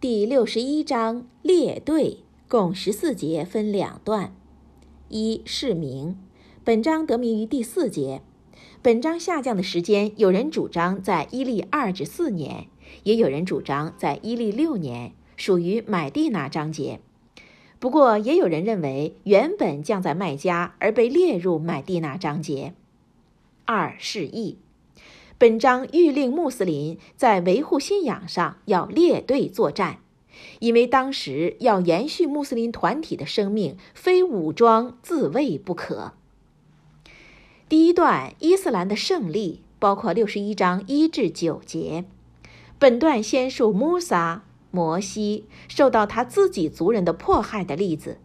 第六十一章列队，共十四节，分两段。一释名，本章得名于第四节。本章下降的时间，有人主张在伊利二至四年，也有人主张在伊利六年，属于买地那章节。不过，也有人认为原本降在麦加，而被列入买地那章节。二释义。本章欲令穆斯林在维护信仰上要列队作战，因为当时要延续穆斯林团体的生命，非武装自卫不可。第一段伊斯兰的胜利包括六十一章一至九节。本段先述穆萨、摩西受到他自己族人的迫害的例子，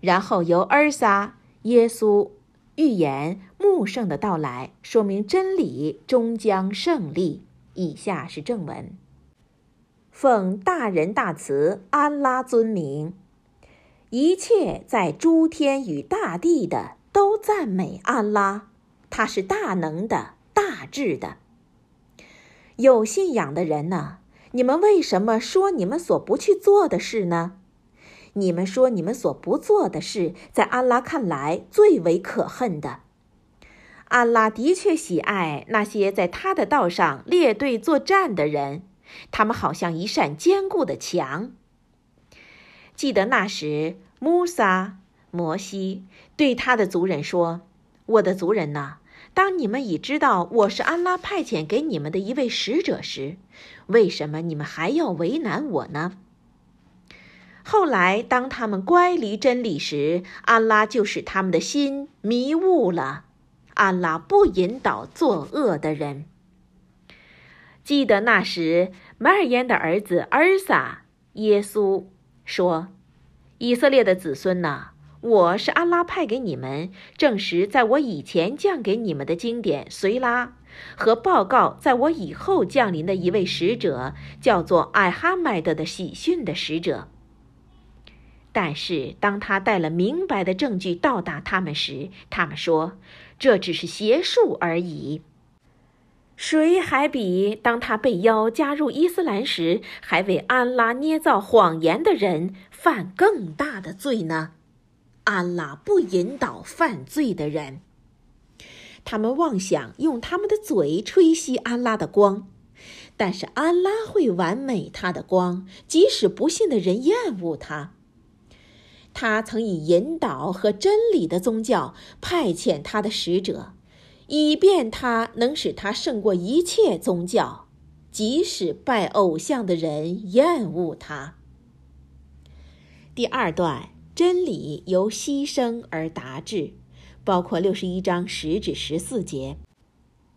然后由尔撒、耶稣。预言穆圣的到来，说明真理终将胜利。以下是正文：奉大仁大慈安拉尊名，一切在诸天与大地的都赞美安拉，他是大能的、大智的。有信仰的人呢？你们为什么说你们所不去做的事呢？你们说你们所不做的事，在安拉看来最为可恨的。安拉的确喜爱那些在他的道上列队作战的人，他们好像一扇坚固的墙。记得那时，穆萨、摩西对他的族人说：“我的族人呐，当你们已知道我是安拉派遣给你们的一位使者时，为什么你们还要为难我呢？”后来，当他们乖离真理时，安拉就使他们的心迷雾了。安拉不引导作恶的人。记得那时，马尔验的儿子儿撒耶稣说：“以色列的子孙呐，我是安拉派给你们，证实在我以前降给你们的经典随拉和报告在我以后降临的一位使者，叫做艾哈迈德的喜讯的使者。”但是，当他带了明白的证据到达他们时，他们说：“这只是邪术而已。”谁还比当他被邀加入伊斯兰时，还为安拉捏造谎言的人犯更大的罪呢？安拉不引导犯罪的人。他们妄想用他们的嘴吹熄安拉的光，但是安拉会完美他的光，即使不信的人厌恶他。他曾以引导和真理的宗教派遣他的使者，以便他能使他胜过一切宗教，即使拜偶像的人厌恶他。第二段，真理由牺牲而达至，包括六十一章十至十四节。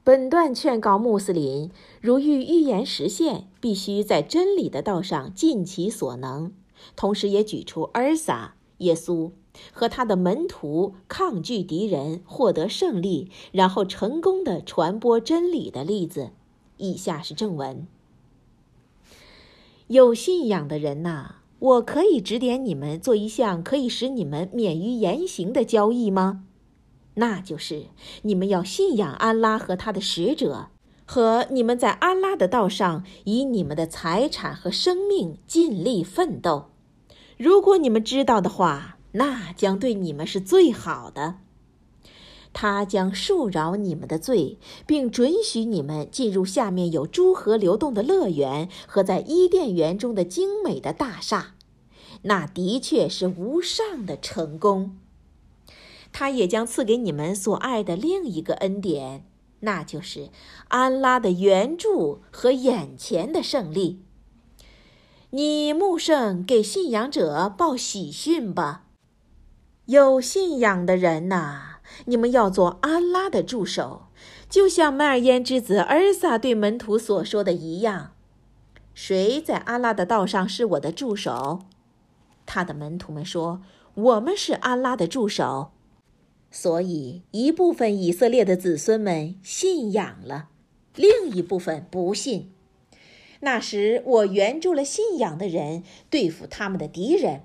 本段劝告穆斯林，如欲预言实现，必须在真理的道上尽其所能，同时也举出尔撒。耶稣和他的门徒抗拒敌人，获得胜利，然后成功的传播真理的例子。以下是正文：有信仰的人呐，我可以指点你们做一项可以使你们免于严刑的交易吗？那就是你们要信仰安拉和他的使者，和你们在安拉的道上以你们的财产和生命尽力奋斗。如果你们知道的话，那将对你们是最好的。他将恕饶你们的罪，并准许你们进入下面有诸河流动的乐园和在伊甸园中的精美的大厦，那的确是无上的成功。他也将赐给你们所爱的另一个恩典，那就是安拉的援助和眼前的胜利。你穆圣给信仰者报喜讯吧！有信仰的人呐，你们要做安拉的助手，就像麦尔焉之子尔萨对门徒所说的一样：“谁在安拉的道上是我的助手？”他的门徒们说：“我们是安拉的助手。”所以，一部分以色列的子孙们信仰了，另一部分不信。那时，我援助了信仰的人，对付他们的敌人，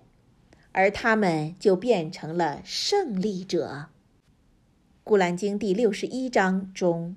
而他们就变成了胜利者。古兰经第六十一章中。